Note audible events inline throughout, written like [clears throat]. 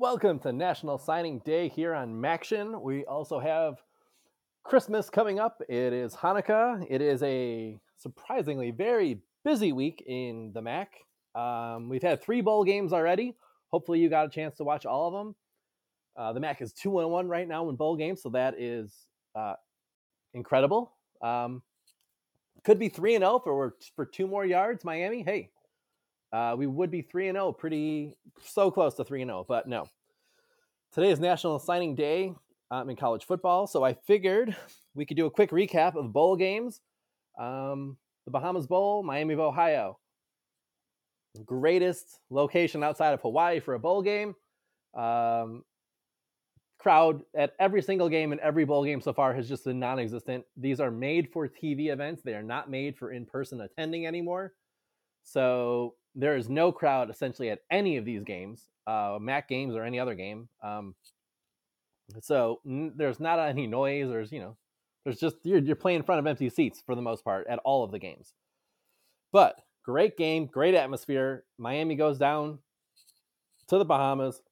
Welcome to National Signing Day here on Maction. We also have Christmas coming up. It is Hanukkah. It is a surprisingly very busy week in the MAC. Um, we've had three bowl games already. Hopefully, you got a chance to watch all of them. Uh, the MAC is two and one right now in bowl games, so that is uh, incredible. Um, could be three and zero for for two more yards. Miami, hey, uh, we would be 3 and 0, pretty so close to 3 and 0, but no. Today is National Signing Day um, in college football, so I figured we could do a quick recap of bowl games. Um, the Bahamas Bowl, Miami of Ohio. Greatest location outside of Hawaii for a bowl game. Um, crowd at every single game and every bowl game so far has just been non-existent. These are made for TV events. They are not made for in-person attending anymore. So there is no crowd essentially at any of these games, uh, MAC games or any other game. Um, so n- there's not any noise. There's you know, there's just you're you're playing in front of empty seats for the most part at all of the games. But great game, great atmosphere. Miami goes down to the Bahamas.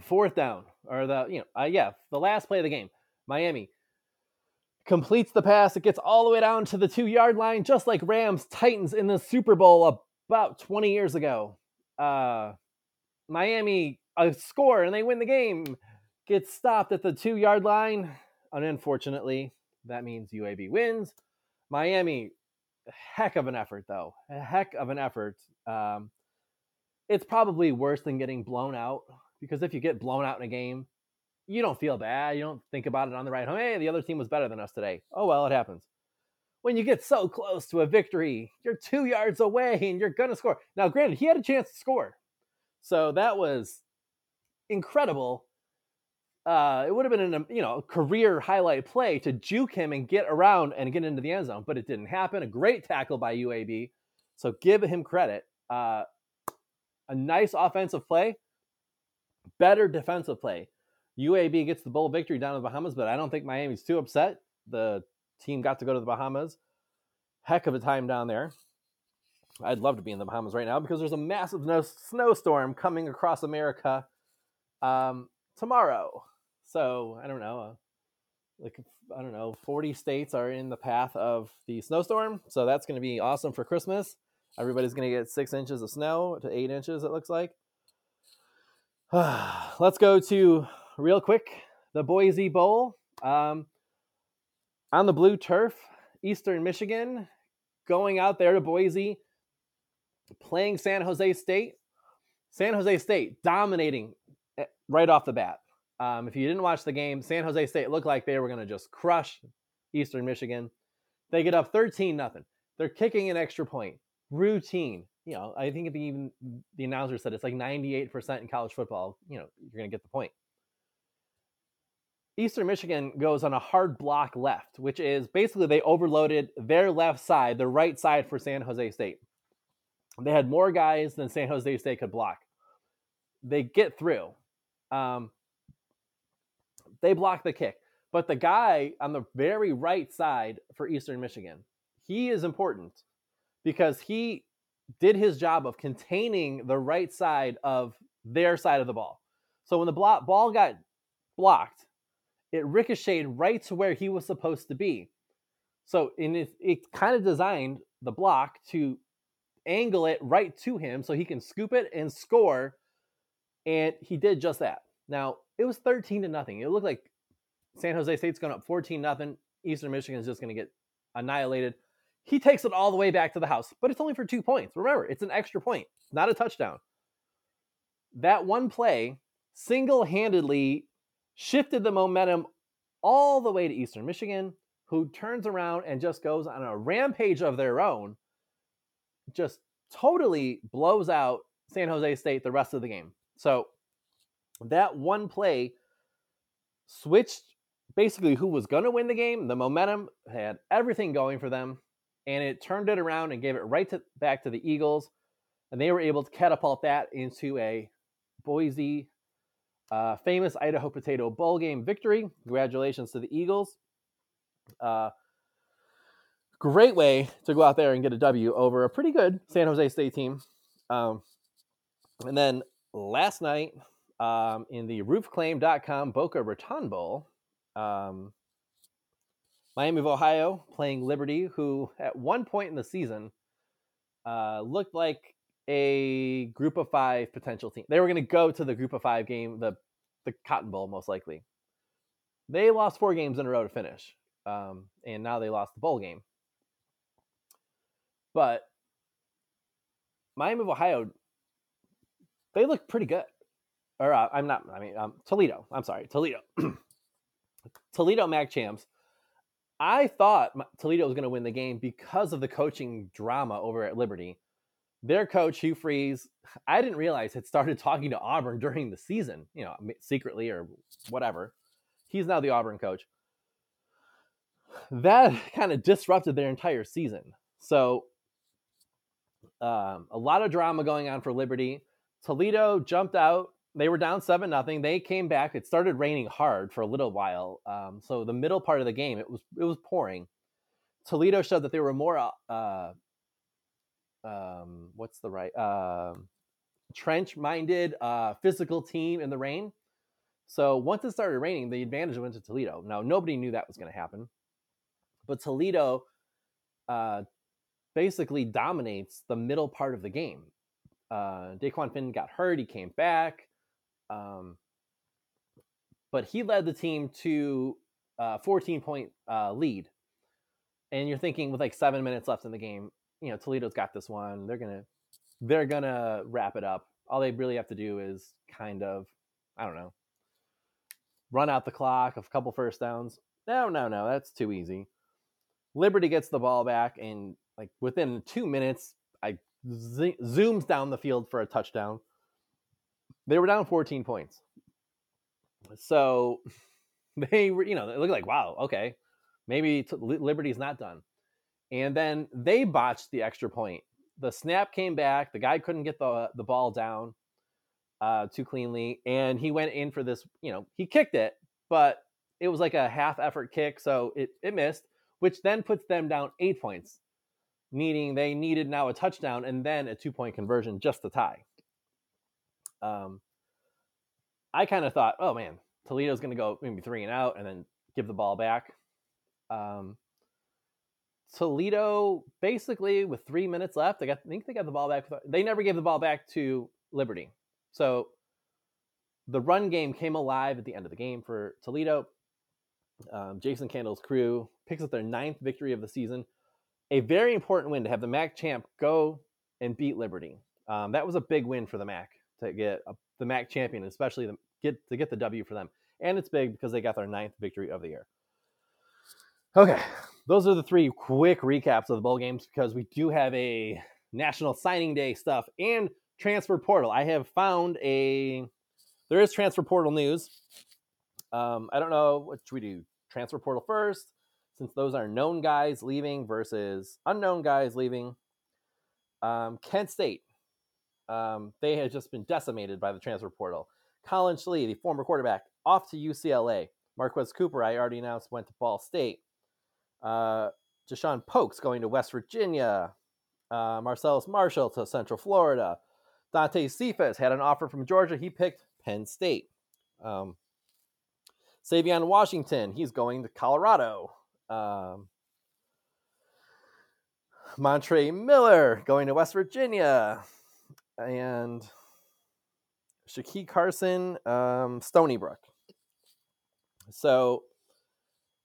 Fourth down, or the you know, uh, yeah, the last play of the game. Miami completes the pass. It gets all the way down to the two yard line, just like Rams Titans in the Super Bowl about 20 years ago. Uh, Miami a score and they win the game. Gets stopped at the two yard line. And unfortunately, that means UAB wins. Miami, heck of an effort though. A heck of an effort. Um, it's probably worse than getting blown out because if you get blown out in a game, you don't feel bad. You don't think about it on the right home. Hey, the other team was better than us today. Oh well, it happens when you get so close to a victory, you're two yards away and you're going to score. Now, granted, he had a chance to score. So that was incredible. Uh, it would have been a you know career highlight play to juke him and get around and get into the end zone, but it didn't happen. A great tackle by UAB, so give him credit. Uh, a nice offensive play, better defensive play. UAB gets the bowl victory down in the Bahamas, but I don't think Miami's too upset. The team got to go to the Bahamas. Heck of a time down there. I'd love to be in the Bahamas right now because there's a massive snowstorm coming across America um, tomorrow. So I don't know, uh, like I don't know, 40 states are in the path of the snowstorm. So that's going to be awesome for Christmas. Everybody's going to get six inches of snow to eight inches. It looks like. [sighs] Let's go to real quick the Boise Bowl. Um, on the blue turf, Eastern Michigan, going out there to Boise, playing San Jose State. San Jose State dominating eh, right off the bat. Um, if you didn't watch the game, San Jose State looked like they were going to just crush Eastern Michigan. They get up 13 nothing. They're kicking an extra point. Routine. You know, I think even the announcer said it's like 98% in college football. You know, you're going to get the point. Eastern Michigan goes on a hard block left, which is basically they overloaded their left side, the right side for San Jose State. They had more guys than San Jose State could block. They get through. Um, they block the kick. But the guy on the very right side for Eastern Michigan, he is important because he did his job of containing the right side of their side of the ball. So when the ball got blocked, it ricocheted right to where he was supposed to be. So in it, it kind of designed the block to angle it right to him so he can scoop it and score. And he did just that. Now it was 13 to nothing. It looked like San Jose State's going up 14 nothing. Eastern Michigan is just going to get annihilated. He takes it all the way back to the house, but it's only for two points. Remember, it's an extra point, not a touchdown. That one play single handedly shifted the momentum all the way to Eastern Michigan, who turns around and just goes on a rampage of their own, just totally blows out San Jose State the rest of the game. So that one play switched basically who was going to win the game. The momentum had everything going for them, and it turned it around and gave it right to, back to the Eagles. And they were able to catapult that into a Boise uh, famous Idaho Potato Bowl game victory. Congratulations to the Eagles. Uh, great way to go out there and get a W over a pretty good San Jose State team. Um, and then last night, um, in the roofclaim.com Boca Raton Bowl. Um, Miami of Ohio playing Liberty, who at one point in the season uh, looked like a group of five potential team. They were going to go to the group of five game, the the Cotton Bowl, most likely. They lost four games in a row to finish, um, and now they lost the bowl game. But Miami of Ohio, they look pretty good. Or uh, I'm not. I mean um, Toledo. I'm sorry, Toledo. [clears throat] Toledo Mac champs. I thought Toledo was going to win the game because of the coaching drama over at Liberty. Their coach Hugh Freeze, I didn't realize had started talking to Auburn during the season. You know, secretly or whatever. He's now the Auburn coach. That [laughs] kind of disrupted their entire season. So um, a lot of drama going on for Liberty. Toledo jumped out. They were down seven nothing. They came back. It started raining hard for a little while. Um, so the middle part of the game, it was it was pouring. Toledo showed that they were more uh, um, what's the right uh, trench minded uh, physical team in the rain. So once it started raining, the advantage went to Toledo. Now nobody knew that was going to happen, but Toledo uh, basically dominates the middle part of the game. Uh, Dequan Finn got hurt. He came back. Um, but he led the team to a 14 point uh, lead. And you're thinking with like seven minutes left in the game, you know, Toledo's got this one. They're gonna they're gonna wrap it up. All they really have to do is kind of, I don't know, run out the clock, a couple first downs. No, no, no, that's too easy. Liberty gets the ball back, and like within two minutes, I z- zooms down the field for a touchdown. They were down 14 points. So [laughs] they were, you know, they look like, wow, okay, maybe t- Liberty's not done. And then they botched the extra point. The snap came back. The guy couldn't get the the ball down uh, too cleanly, and he went in for this. You know, he kicked it, but it was like a half effort kick, so it it missed, which then puts them down eight points meaning they needed now a touchdown and then a two point conversion just to tie. Um, I kind of thought, oh man, Toledo's going to go maybe three and out and then give the ball back. Um, Toledo basically with three minutes left, I, got, I think they got the ball back. They never gave the ball back to Liberty. So the run game came alive at the end of the game for Toledo. Um, Jason Candle's crew picks up their ninth victory of the season a very important win to have the MAC champ go and beat Liberty. Um, that was a big win for the MAC to get a, the MAC champion, especially the, get to get the W for them. And it's big because they got their ninth victory of the year. Okay, those are the three quick recaps of the bowl games because we do have a National Signing Day stuff and transfer portal. I have found a there is transfer portal news. Um, I don't know what should we do. Transfer portal first, since those are known guys leaving versus unknown guys leaving. Um, Kent State, um, they had just been decimated by the transfer portal. Collin Schlee, the former quarterback, off to UCLA. Marquez Cooper, I already announced, went to Ball State. Uh, Deshaun Pokes going to West Virginia. Uh, Marcellus Marshall to Central Florida. Dante Cephas had an offer from Georgia. He picked Penn State. Um, Savion Washington, he's going to Colorado. Um, Montre Miller going to West Virginia, and Shaquille Carson, um, Stony Brook. So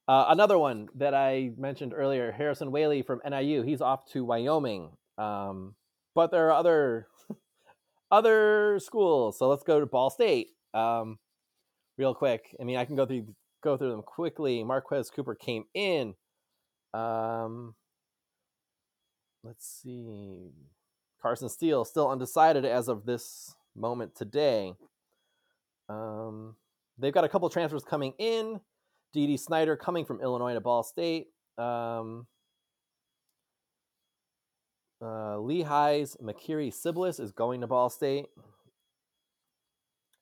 uh, another one that I mentioned earlier, Harrison Waylee from NIU, he's off to Wyoming. Um, but there are other [laughs] other schools. So let's go to Ball State. Um, real quick. I mean, I can go through go through them quickly. Marquez Cooper came in. Um, let's see. Carson Steele still undecided as of this moment today. Um, they've got a couple transfers coming in. Dee Snyder coming from Illinois to Ball State. Um, uh, Lehigh's Makiri Siblis is going to Ball State.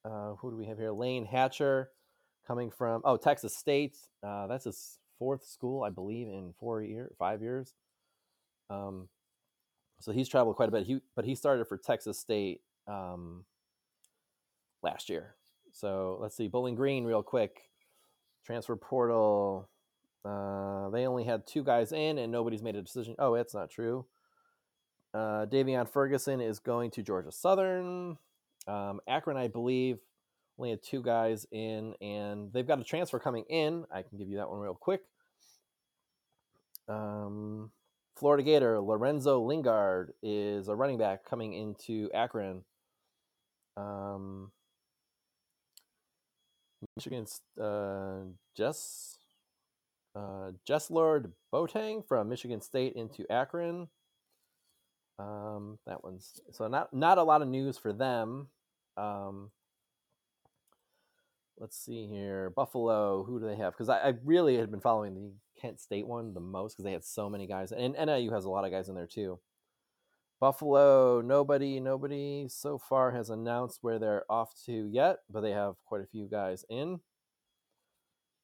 Uh, who do we have here? Layne Hatcher coming from oh Texas State. Uh, that's his fourth school, I believe, in four year, five years. Um, so he's traveled quite a bit. He but he started for Texas State um, last year. So let's see, Bowling Green, real quick. Transfer portal. Uh, they only had two guys in, and nobody's made a decision. Oh, that's not true. Uh, Davion Ferguson is going to Georgia Southern. Um, Akron, I believe, only had two guys in, and they've got a transfer coming in. I can give you that one real quick. Um, Florida Gator Lorenzo Lingard is a running back coming into Akron. Um, Michigan's uh, Jess uh, Jess Lord Boateng from Michigan State into Akron. Um, that one's so not not a lot of news for them. Um, let's see here, Buffalo. Who do they have? Because I, I, really had been following the Kent State one the most because they had so many guys, and NIU has a lot of guys in there too. Buffalo, nobody, nobody so far has announced where they're off to yet, but they have quite a few guys in.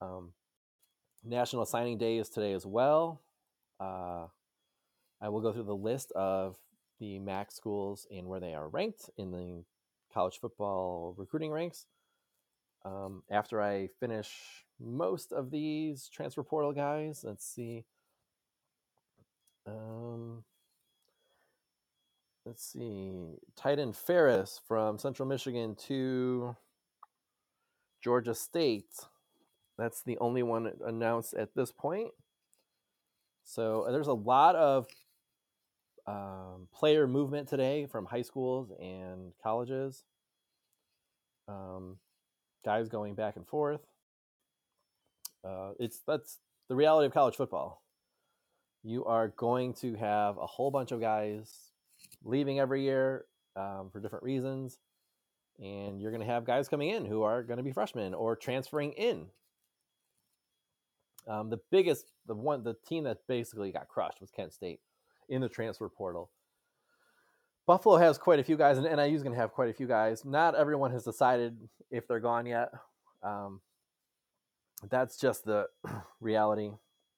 Um, National Signing Day is today as well. Uh, I will go through the list of the MAC schools and where they are ranked in the college football recruiting ranks. Um, after I finish most of these transfer portal guys, let's see. Um, let's see, Titan Ferris from Central Michigan to Georgia State. That's the only one announced at this point. So there's a lot of um, player movement today from high schools and colleges. Um, guys going back and forth. Uh, it's that's the reality of college football. You are going to have a whole bunch of guys leaving every year um, for different reasons. And you're going to have guys coming in who are going to be freshmen or transferring in. Um, the biggest, the one, the team that basically got crushed was Kent State in the transfer portal. Buffalo has quite a few guys, and NIU is going to have quite a few guys. Not everyone has decided if they're gone yet. Um, that's just the [clears throat] reality.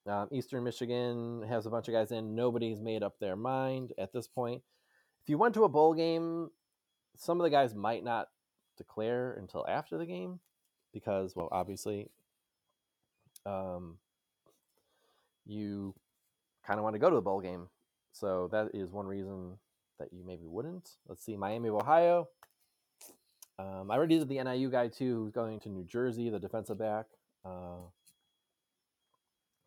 Um, Eastern Michigan has a bunch of guys in. Nobody's made up their mind at this point if you went to a bowl game, some of the guys might not declare until after the game because, well, obviously, um, you kind of want to go to the bowl game. So that is one reason that you maybe wouldn't. Let's see, Miami of Ohio. Um, I already did the NIU guy too, who's going to New Jersey, the defensive back. Uh,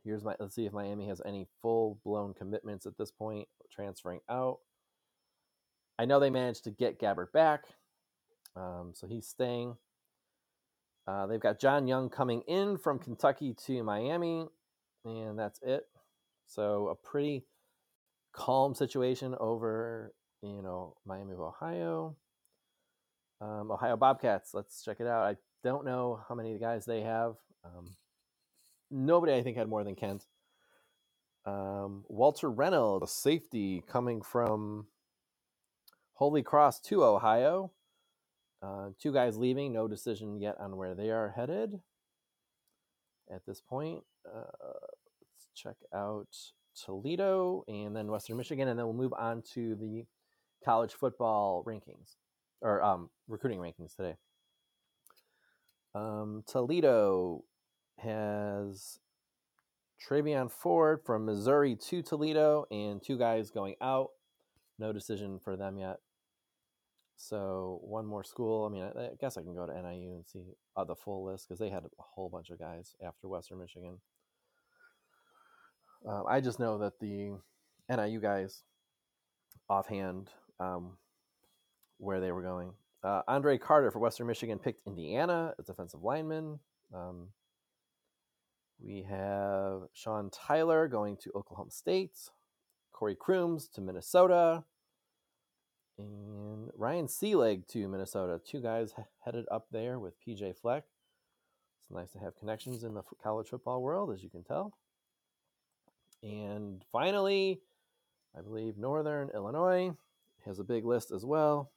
here's my. Let's see if Miami has any full blown commitments at this point, transferring out. I know they managed to get Gabbert back, um, so he's staying. Uh, they've got John Young coming in from Kentucky to Miami, and that's it. So a pretty calm situation over, you know, Miami of Ohio. Um, Ohio Bobcats. Let's check it out. I don't know how many guys they have. Um, nobody, I think, had more than Kent. Um, Walter Reynolds, a safety coming from Holy Cross to Ohio. Uh, two guys leaving, no decision yet on where they are headed at this point. Uh, let's check out Toledo and then Western Michigan, and then we'll move on to the college football rankings or um, recruiting rankings today. Um, Toledo has Travion Ford from Missouri to Toledo, and two guys going out. No decision for them yet. So one more school. I mean, I, I guess I can go to NIU and see uh, the full list because they had a whole bunch of guys after Western Michigan. Um, I just know that the NIU guys, offhand, um, where they were going. Uh, Andre Carter for Western Michigan picked Indiana as defensive lineman. Um, we have Sean Tyler going to Oklahoma State. Corey Crooms to Minnesota. And Ryan Seelig to Minnesota. Two guys headed up there with PJ Fleck. It's nice to have connections in the college football world, as you can tell. And finally, I believe Northern Illinois has a big list as well.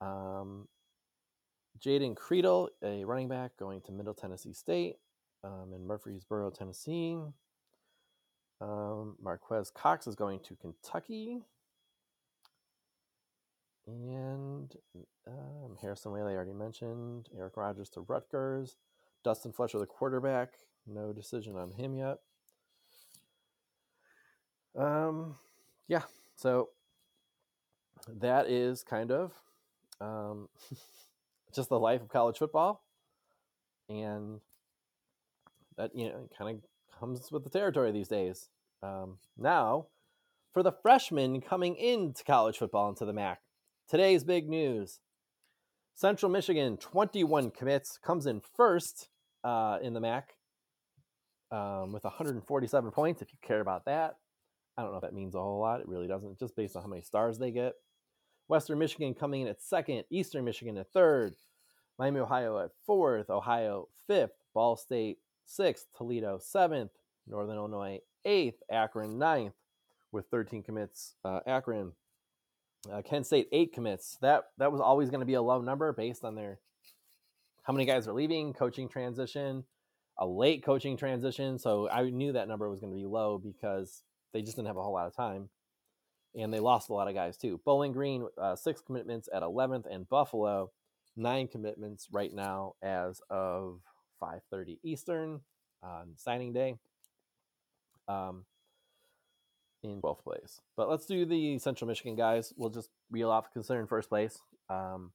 Um, Jaden Creedle, a running back, going to Middle Tennessee State um, in Murfreesboro, Tennessee. Um, Marquez Cox is going to Kentucky. And I'm Harrison Waylee, I already mentioned. Eric Rogers to Rutgers. Dustin Fletcher, the quarterback. No decision on him yet. Um, yeah, so that is kind of um, [laughs] just the life of college football. And that, you know, kind of comes with the territory these days. Um, now, for the freshmen coming into college football into the MAC, today's big news Central Michigan, 21 commits, comes in first uh, in the MAC um, with 147 points, if you care about that. I don't know if that means a whole lot. It really doesn't, just based on how many stars they get. Western Michigan coming in at second, Eastern Michigan at third, Miami, Ohio at fourth, Ohio fifth, Ball State sixth, Toledo seventh, Northern Illinois eighth, Akron ninth with 13 commits. Uh, Akron, uh, Kent State eight commits. That that was always going to be a low number based on their how many guys are leaving, coaching transition, a late coaching transition. So I knew that number was going to be low because they just didn't have a whole lot of time, and they lost a lot of guys too. Bowling Green uh, six commitments at 11th, and Buffalo nine commitments right now as of 5:30 Eastern on signing day. Um, in both plays. But let's do the Central Michigan guys. We'll just reel off considering first place. Um,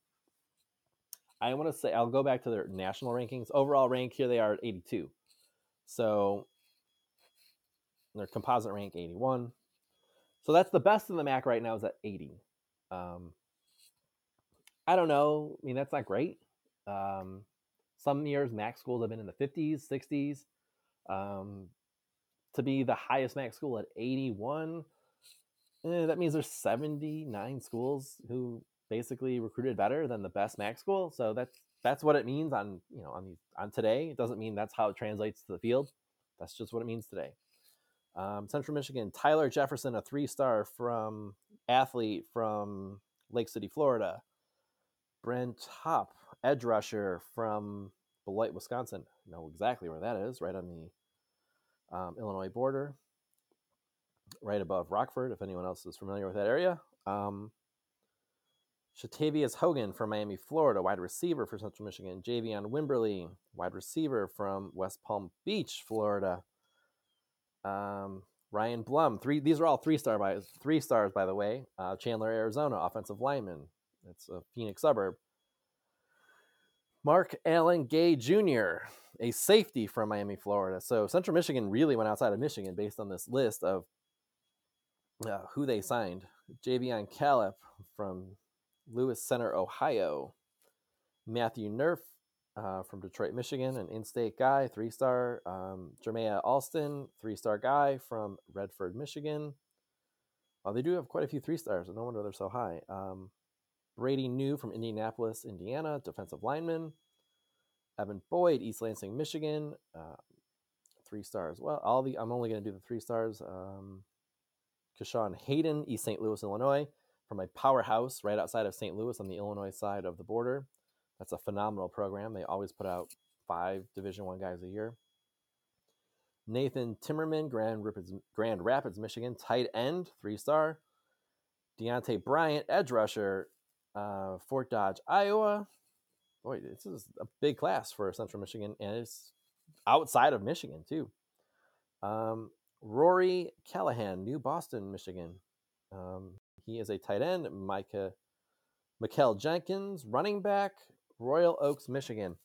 I want to say I'll go back to their national rankings. Overall rank here they are at 82. So their composite rank 81. So that's the best in the MAC right now is at 80. Um, I don't know. I mean that's not great. Um, some years MAC schools have been in the 50s, 60s. Um, to be the highest MAC school at 81, eh, that means there's 79 schools who basically recruited better than the best MAC school. So that's that's what it means on you know on these on today. It doesn't mean that's how it translates to the field. That's just what it means today. Um, Central Michigan, Tyler Jefferson, a three-star from athlete from Lake City, Florida. Brent Hop, edge rusher from Beloit, Wisconsin. know exactly where that is, right on the um, Illinois border, right above Rockford, if anyone else is familiar with that area. Um, Shatavius Hogan from Miami, Florida, wide receiver for Central Michigan. Javion Wimberly, wide receiver from West Palm Beach, Florida. Um, Ryan Blum, three. These are all three star by three stars, by the way. Uh, Chandler, Arizona, offensive lineman. It's a Phoenix suburb. Mark Allen Gay Jr., a safety from Miami, Florida. So Central Michigan really went outside of Michigan based on this list of uh, who they signed. Javion Calip from Lewis Center, Ohio. Matthew Nerf uh, from Detroit, Michigan, an in-state guy, three-star. Um, Jermaiah Alston, three-star guy from Redford, Michigan. Well, they do have quite a few three-stars. and No wonder they're so high. Um, Brady New from Indianapolis, Indiana, defensive lineman. Evan Boyd, East Lansing, Michigan, uh, three stars. Well, all the I'm only going to do the three stars. Um, Kashawn Hayden, East St. Louis, Illinois, from a powerhouse right outside of St. Louis on the Illinois side of the border. That's a phenomenal program. They always put out five Division One guys a year. Nathan Timmerman, Grand Rapids, Grand Rapids, Michigan, tight end, three star. Deontay Bryant, edge rusher, uh, Fort Dodge, Iowa, boy, this is a big class for Central Michigan, and it's outside of Michigan too. Um, Rory Callahan, New Boston, Michigan. Um, he is a tight end. Micah Mikel Jenkins, running back, Royal Oaks, Michigan.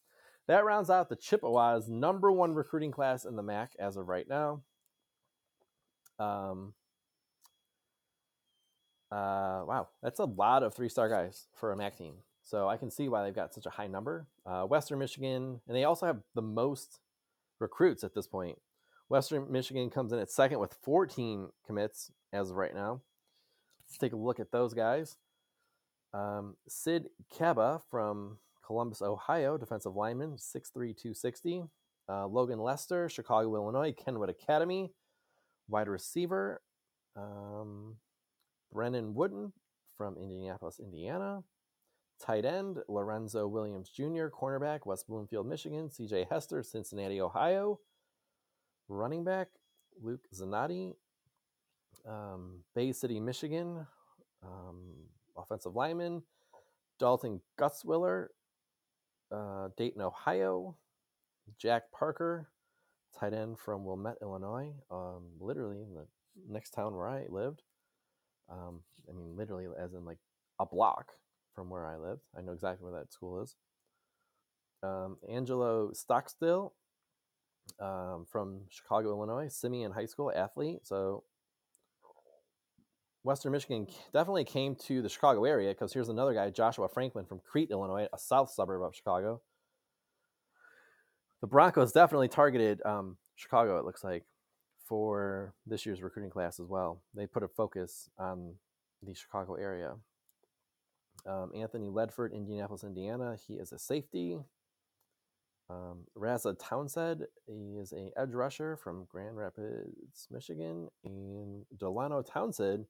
That rounds out the Chippewas' number one recruiting class in the MAC as of right now. Um, uh, wow, that's a lot of three star guys for a MAC team. So I can see why they've got such a high number. Uh, Western Michigan, and they also have the most recruits at this point. Western Michigan comes in at second with 14 commits as of right now. Let's take a look at those guys. Um, Sid Kaba from Columbus, Ohio, defensive lineman, 6'3, 260. Uh, Logan Lester, Chicago, Illinois, Kenwood Academy, wide receiver. Um, Brennan Wooden from Indianapolis, Indiana. Tight end, Lorenzo Williams Jr., cornerback, West Bloomfield, Michigan. CJ Hester, Cincinnati, Ohio. Running back, Luke Zanotti, um, Bay City, Michigan. Um, offensive lineman, Dalton Gutzwiller, uh, Dayton, Ohio. Jack Parker, tight end from Wilmette, Illinois, um, literally in the next town where I lived. Um, I mean, literally, as in like a block from where I lived. I know exactly where that school is. Um, Angelo Stockstill um, from Chicago, Illinois, Simeon High School athlete. So Western Michigan definitely came to the Chicago area because here's another guy, Joshua Franklin from Crete, Illinois, a south suburb of Chicago. The Broncos definitely targeted um, Chicago, it looks like, for this year's recruiting class as well. They put a focus on the Chicago area. Um, Anthony Ledford, Indianapolis, Indiana. He is a safety. Um, Raza Townsend, he is a edge rusher from Grand Rapids, Michigan, and Delano Townsend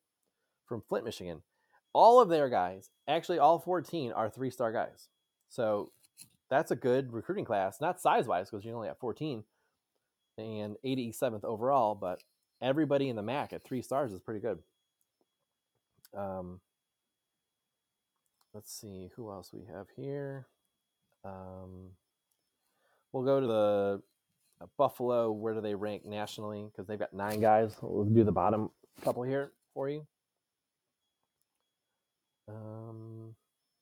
from Flint, Michigan. All of their guys, actually all 14, are three-star guys. So that's a good recruiting class, not size-wise because you only have 14 and 87th overall, but everybody in the MAC at three stars is pretty good. Um, let's see who else we have here. Um, we'll go to the uh, Buffalo. Where do they rank nationally? Because they've got nine guys. We'll do the bottom couple here for you. Um,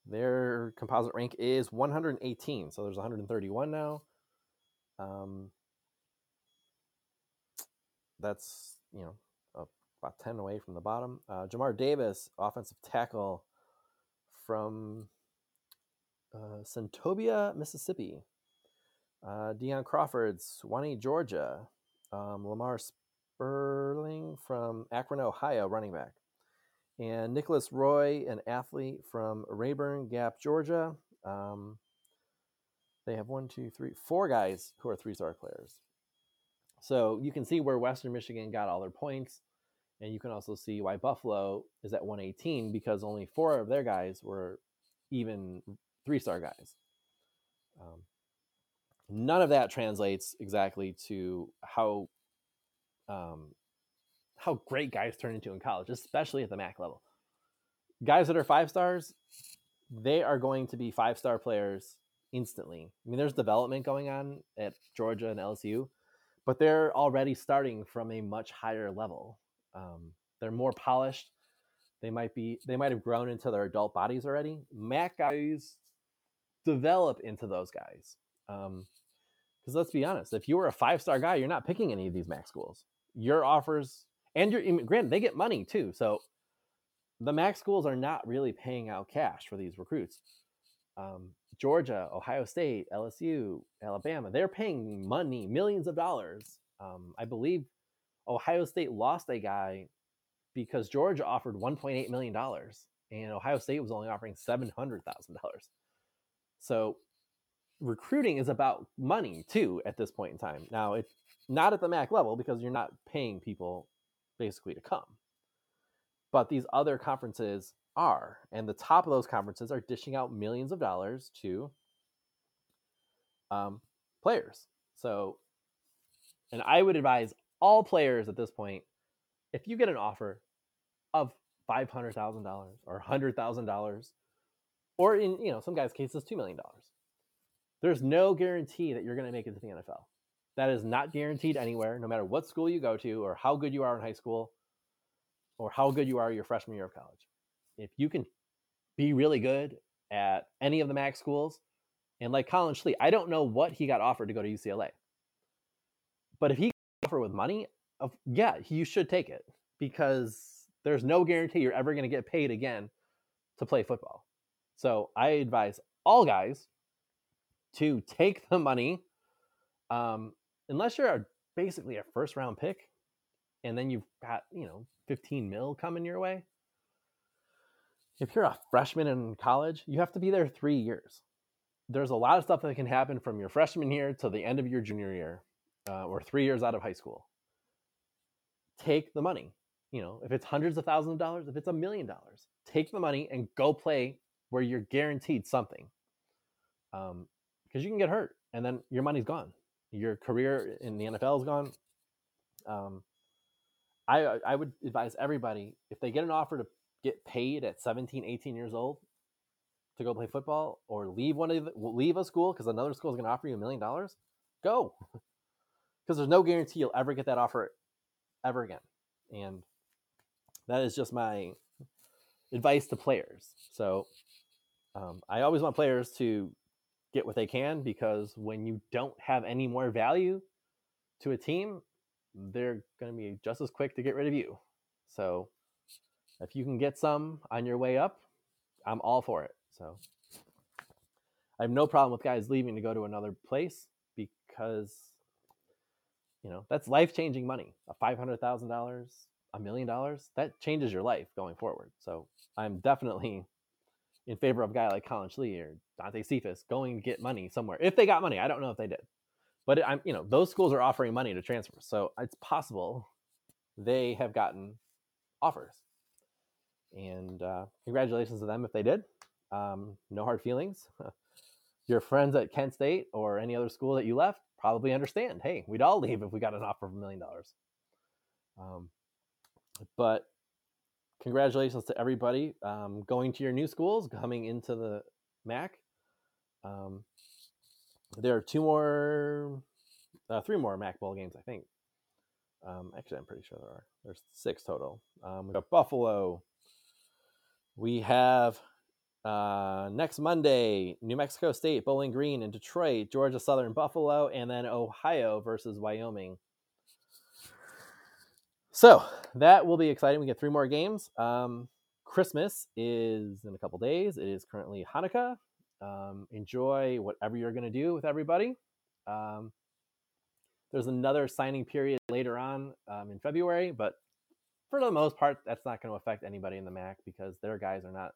their composite rank is 118, so there's 131 now. Um, that's you know about 10 away from the bottom. Uh, Jamar Davis, offensive tackle from uh, Senatobia, Mississippi. Uh, Deion Crawford, Suwanee, Georgia. Um, Lamar Sperling from Akron, Ohio, running back. And Nicholas Roy, an athlete from Rabun Gap, Georgia. Um, they have one, two, three, four guys who are three star players. So you can see where Western Michigan got all their points. And you can also see why Buffalo is at 118 because only four of their guys were even three star guys. Um, none of that translates exactly to how um, how great guys turn into in college, especially at the MAC level. Guys that are five stars, they are going to be five star players instantly. I mean, there's development going on at Georgia and LSU, but they're already starting from a much higher level. Um, they're more polished. They might be they might have grown into their adult bodies already. Mac guys develop into those guys. Because um, let's be honest, if you were a five star guy, you're not picking any of these MAC schools. Your offers and your granted they get money too. So the MAC schools are not really paying out cash for these recruits. Um, Georgia, Ohio State, LSU, Alabama, they're paying money, millions of dollars. Um, I believe Ohio State lost a guy because Georgia offered $1.8 million and Ohio State was only offering $700,000. So recruiting is about money too at this point in time. Now, it's not at the MAC level because you're not paying people basically to come. But these other conferences are. And the top of those conferences are dishing out millions of dollars to um, players. So, and I would advise all players at this point if you get an offer of $500,000 or $100,000 or in you know some guys cases 2 million dollars there's no guarantee that you're going to make it to the NFL that is not guaranteed anywhere no matter what school you go to or how good you are in high school or how good you are your freshman year of college if you can be really good at any of the MAC schools, and like Collin Schlee, I don't know what he got offered to go to UCLA, but if he offer with money, yeah, you should take it because there's no guarantee you're ever going to get paid again to play football. So I advise all guys to take the money, um, unless you're basically a first round pick, and then you've got you know 15 mil coming your way if you're a freshman in college, you have to be there three years. There's a lot of stuff that can happen from your freshman year to the end of your junior year, uh, or three years out of high school. Take the money. You know, if it's hundreds of thousands of dollars, if it's a million dollars, take the money and go play where you're guaranteed something. Um, because you can get hurt and then your money's gone. Your career in the NFL is gone. Um, I I would advise everybody if they get an offer to get paid at 17, 18 years old, to go play football or leave one of the, leave a school because another school is going to offer you a million dollars, go. [laughs] Because there's no guarantee you'll ever get that offer ever again. And that is just my advice to players. So um, I always want players to get what they can because when you don't have any more value to a team, they're going to be just as quick to get rid of you. So if you can get some on your way up, I'm all for it. So I have no problem with guys leaving to go to another place because you know that's life changing money. A five hundred thousand dollars, a million dollars, that changes your life going forward. So I'm definitely in favor of a guy like Collin Schlee or Dante Cephas going to get money somewhere. If they got money, I don't know if they did, but I'm you know those schools are offering money to transfer, so it's possible they have gotten offers. And uh, congratulations to them if they did. Um, no hard feelings. [laughs] Your friends at Kent State or any other school that you left probably understand. Hey, we'd all leave if we got an offer of a million dollars. Um, but congratulations to everybody um, going to your new schools, coming into the MAC. Um, there are two more, uh, three more MAC bowl games, I think. Um, actually, I'm pretty sure there are. There's six total. Um, we got Buffalo. We have uh, next Monday, New Mexico State, Bowling Green, and Detroit, Georgia Southern, Buffalo, and then Ohio versus Wyoming. So that will be exciting. We get three more games. Um, Christmas is in a couple days. It is currently Hanukkah. Um, enjoy whatever you're going to do with everybody. Um, there's another signing period later on um, in February, but for the most part, that's not going to affect anybody in the MAC because their guys are not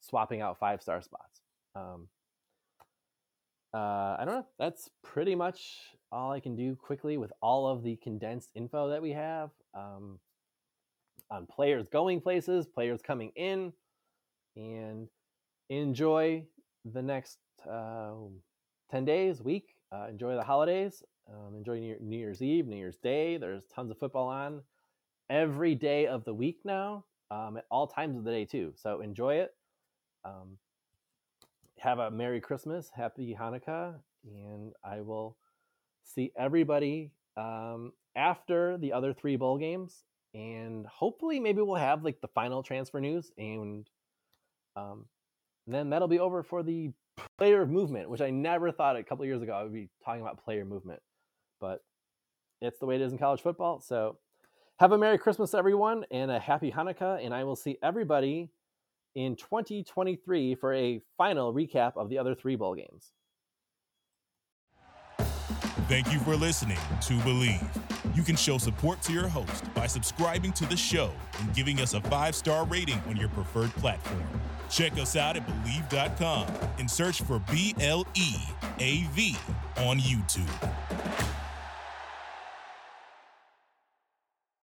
swapping out five star spots. Um, uh, I don't know. That's pretty much all I can do quickly with all of the condensed info that we have um, on players going places, players coming in, and enjoy the next uh, 10 days, week. Uh, enjoy the holidays. Um, enjoy New, New Year's Eve, New Year's Day. There's tons of football on every day of the week now, um, at all times of the day, too. So enjoy it. Um, have a Merry Christmas, Happy Hanukkah, and I will see everybody um, after the other three bowl games. And hopefully, maybe we'll have like the final transfer news, and um, then that'll be over for the player movement, which I never thought a couple years ago I would be talking about player movement, but it's the way it is in college football. So, have a Merry Christmas, everyone, and a Happy Hanukkah, and I will see everybody in 2023 for a final recap of the other three bowl games. Thank you for listening to Bleav. You can show support to your host by subscribing to the show and giving us a five star rating on your preferred platform. Check us out at Bleav.com and search for B L E A V on YouTube.